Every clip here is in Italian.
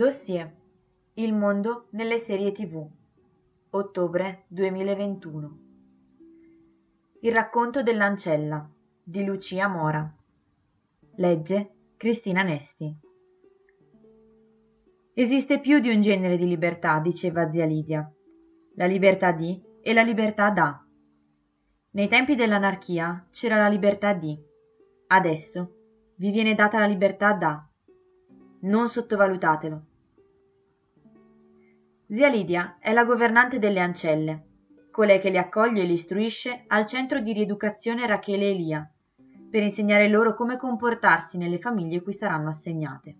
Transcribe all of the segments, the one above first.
Dossier Il mondo nelle serie tv Ottobre 2021 Il racconto dell'ancella di Lucia Mora Legge Cristina Nesti Esiste più di un genere di libertà, diceva zia Lidia. La libertà di e la libertà da. Nei tempi dell'anarchia c'era la libertà di. Adesso vi viene data la libertà da. Non sottovalutatelo. Zia Lidia è la governante delle ancelle, colei che li accoglie e li istruisce al centro di rieducazione Rachele Elia, per insegnare loro come comportarsi nelle famiglie cui saranno assegnate.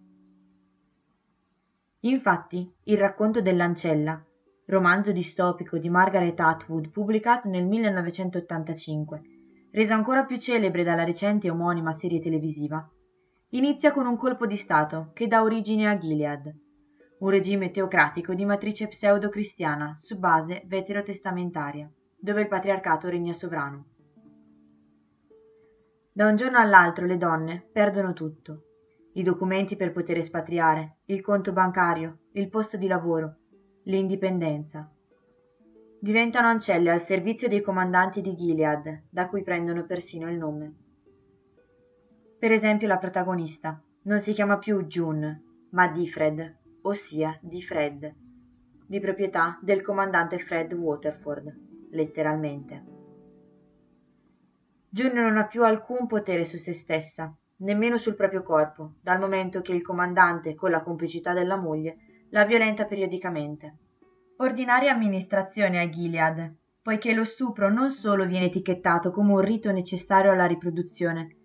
Infatti, il racconto dell'ancella, romanzo distopico di Margaret Atwood pubblicato nel 1985, reso ancora più celebre dalla recente omonima serie televisiva, inizia con un colpo di Stato che dà origine a Gilead, un regime teocratico di matrice pseudo-cristiana su base veterotestamentaria, dove il patriarcato regna sovrano. Da un giorno all'altro le donne perdono tutto, i documenti per poter espatriare, il conto bancario, il posto di lavoro, l'indipendenza. Diventano ancelle al servizio dei comandanti di Gilead, da cui prendono persino il nome. Per esempio la protagonista non si chiama più June, ma Difred, ossia di Fred, di proprietà del comandante Fred Waterford, letteralmente. June non ha più alcun potere su se stessa nemmeno sul proprio corpo, dal momento che il comandante, con la complicità della moglie, la violenta periodicamente. Ordinaria amministrazione a Gilead, poiché lo stupro non solo viene etichettato come un rito necessario alla riproduzione,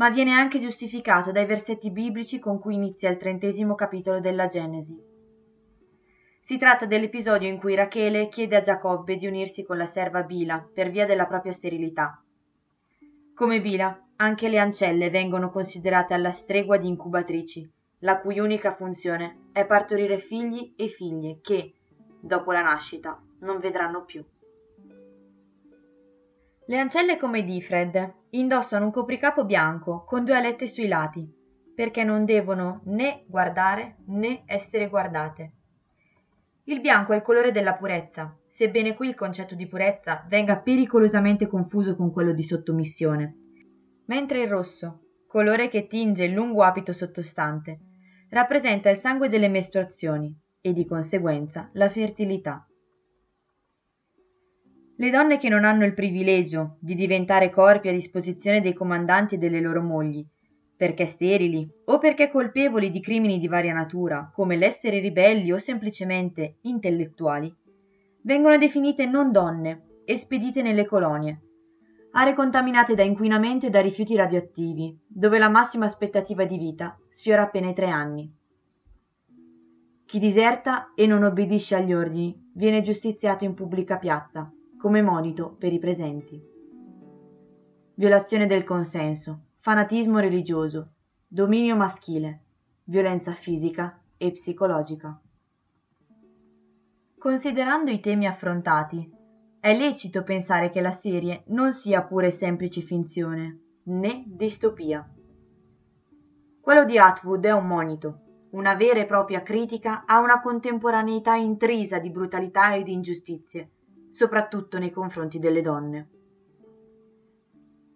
ma viene anche giustificato dai versetti biblici con cui inizia il trentesimo capitolo della Genesi. Si tratta dell'episodio in cui Rachele chiede a Giacobbe di unirsi con la serva Bila per via della propria sterilità. Come Bila, anche le ancelle vengono considerate alla stregua di incubatrici, la cui unica funzione è partorire figli e figlie che, dopo la nascita, non vedranno più. Le ancelle come Difred indossano un copricapo bianco con due alette sui lati, perché non devono né guardare né essere guardate. Il bianco è il colore della purezza, sebbene qui il concetto di purezza venga pericolosamente confuso con quello di sottomissione mentre il rosso, colore che tinge il lungo abito sottostante, rappresenta il sangue delle mestruazioni e di conseguenza la fertilità. Le donne che non hanno il privilegio di diventare corpi a disposizione dei comandanti e delle loro mogli, perché sterili o perché colpevoli di crimini di varia natura, come l'essere ribelli o semplicemente intellettuali, vengono definite non donne e spedite nelle colonie, aree contaminate da inquinamento e da rifiuti radioattivi, dove la massima aspettativa di vita sfiora appena i tre anni. Chi diserta e non obbedisce agli ordini viene giustiziato in pubblica piazza, come monito per i presenti. Violazione del consenso, fanatismo religioso, dominio maschile, violenza fisica e psicologica. Considerando i temi affrontati, è lecito pensare che la serie non sia pure semplice finzione, né distopia. Quello di Atwood è un monito, una vera e propria critica a una contemporaneità intrisa di brutalità e di ingiustizie, soprattutto nei confronti delle donne.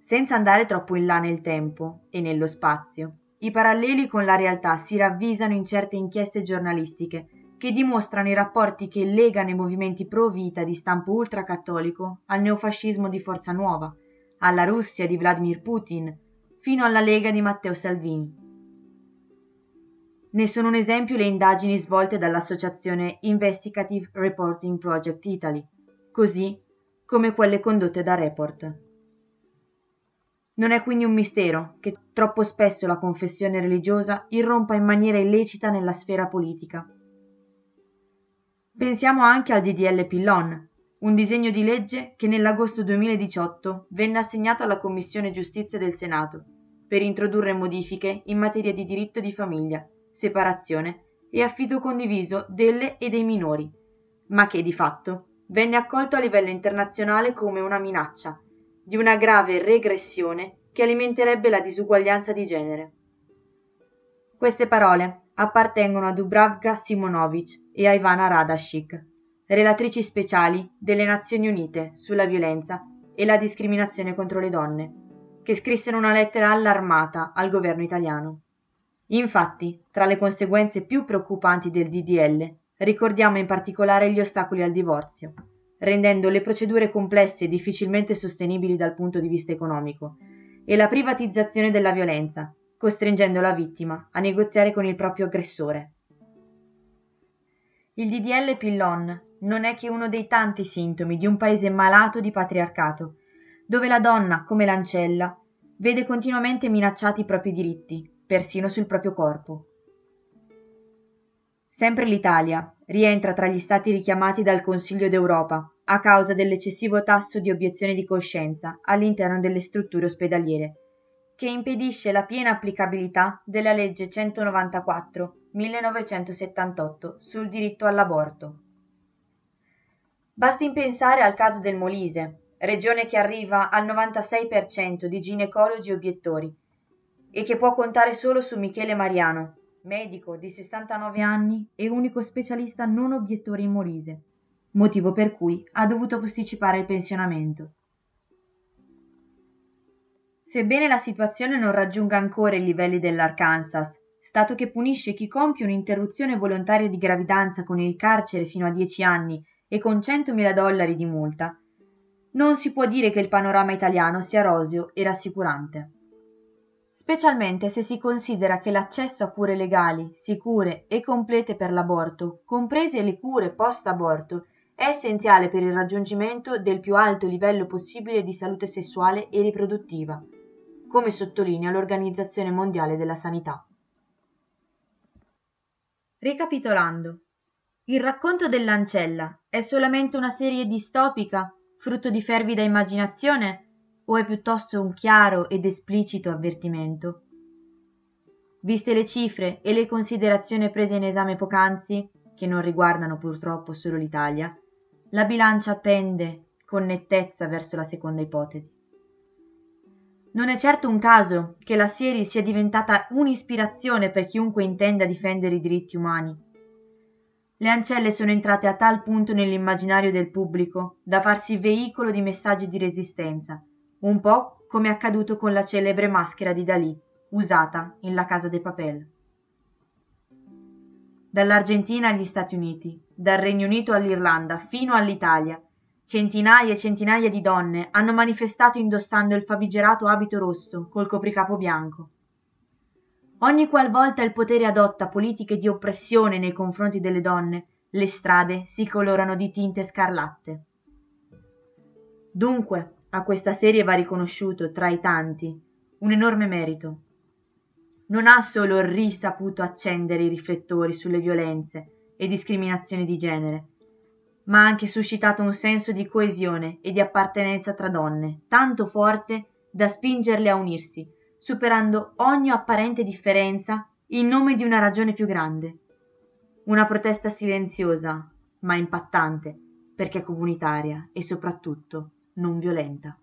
Senza andare troppo in là nel tempo e nello spazio, i paralleli con la realtà si ravvisano in certe inchieste giornalistiche che dimostrano i rapporti che legano i movimenti pro vita di stampo ultracattolico al neofascismo di Forza Nuova, alla Russia di Vladimir Putin, fino alla Lega di Matteo Salvini. Ne sono un esempio le indagini svolte dall'associazione Investigative Reporting Project Italy, così come quelle condotte da Report. Non è quindi un mistero che troppo spesso la confessione religiosa irrompa in maniera illecita nella sfera politica Pensiamo anche al DDL Pillon, un disegno di legge che nell'agosto 2018 venne assegnato alla Commissione Giustizia del Senato per introdurre modifiche in materia di diritto di famiglia, separazione e affido condiviso delle e dei minori, ma che di fatto venne accolto a livello internazionale come una minaccia di una grave regressione che alimenterebbe la disuguaglianza di genere. Queste parole appartengono a Dubravka Simonovic e a Ivana Radashik, relatrici speciali delle Nazioni Unite sulla violenza e la discriminazione contro le donne, che scrissero una lettera allarmata al governo italiano. Infatti, tra le conseguenze più preoccupanti del DDL, ricordiamo in particolare gli ostacoli al divorzio, rendendo le procedure complesse e difficilmente sostenibili dal punto di vista economico, e la privatizzazione della violenza, costringendo la vittima a negoziare con il proprio aggressore. Il DDL Pillon non è che uno dei tanti sintomi di un paese malato di patriarcato, dove la donna, come l'ancella, vede continuamente minacciati i propri diritti, persino sul proprio corpo. Sempre l'Italia rientra tra gli stati richiamati dal Consiglio d'Europa a causa dell'eccessivo tasso di obiezione di coscienza all'interno delle strutture ospedaliere, che impedisce la piena applicabilità della legge 194 1978 sul diritto all'aborto. Basti pensare al caso del Molise, regione che arriva al 96% di ginecologi obiettori e che può contare solo su Michele Mariano, medico di 69 anni e unico specialista non obiettore in Molise, motivo per cui ha dovuto posticipare il pensionamento. Sebbene la situazione non raggiunga ancora i livelli dell'Arkansas, stato che punisce chi compie un'interruzione volontaria di gravidanza con il carcere fino a 10 anni e con 100.000 dollari di multa, non si può dire che il panorama italiano sia roseo e rassicurante. Specialmente se si considera che l'accesso a cure legali, sicure e complete per l'aborto, comprese le cure post-aborto, è essenziale per il raggiungimento del più alto livello possibile di salute sessuale e riproduttiva, come sottolinea l'Organizzazione Mondiale della Sanità. Ricapitolando, il racconto dell'ancella è solamente una serie distopica, frutto di fervida immaginazione, o è piuttosto un chiaro ed esplicito avvertimento? Viste le cifre e le considerazioni prese in esame poc'anzi, che non riguardano purtroppo solo l'Italia, la bilancia pende con nettezza verso la seconda ipotesi. Non è certo un caso che la serie sia diventata un'ispirazione per chiunque intenda difendere i diritti umani le ancelle sono entrate a tal punto nell'immaginario del pubblico da farsi veicolo di messaggi di resistenza, un po' come accaduto con la celebre maschera di Dalì, usata in La Casa de Papel. Dall'Argentina agli Stati Uniti, dal Regno Unito all'Irlanda, fino all'Italia, centinaia e centinaia di donne hanno manifestato indossando il famigerato abito rosso col copricapo bianco ogni qualvolta il potere adotta politiche di oppressione nei confronti delle donne, le strade si colorano di tinte scarlatte. Dunque, a questa serie va riconosciuto, tra i tanti, un enorme merito. Non ha solo risaputo accendere i riflettori sulle violenze e discriminazioni di genere, ma ha anche suscitato un senso di coesione e di appartenenza tra donne, tanto forte da spingerle a unirsi, superando ogni apparente differenza in nome di una ragione più grande. Una protesta silenziosa, ma impattante, perché comunitaria e soprattutto non violenta.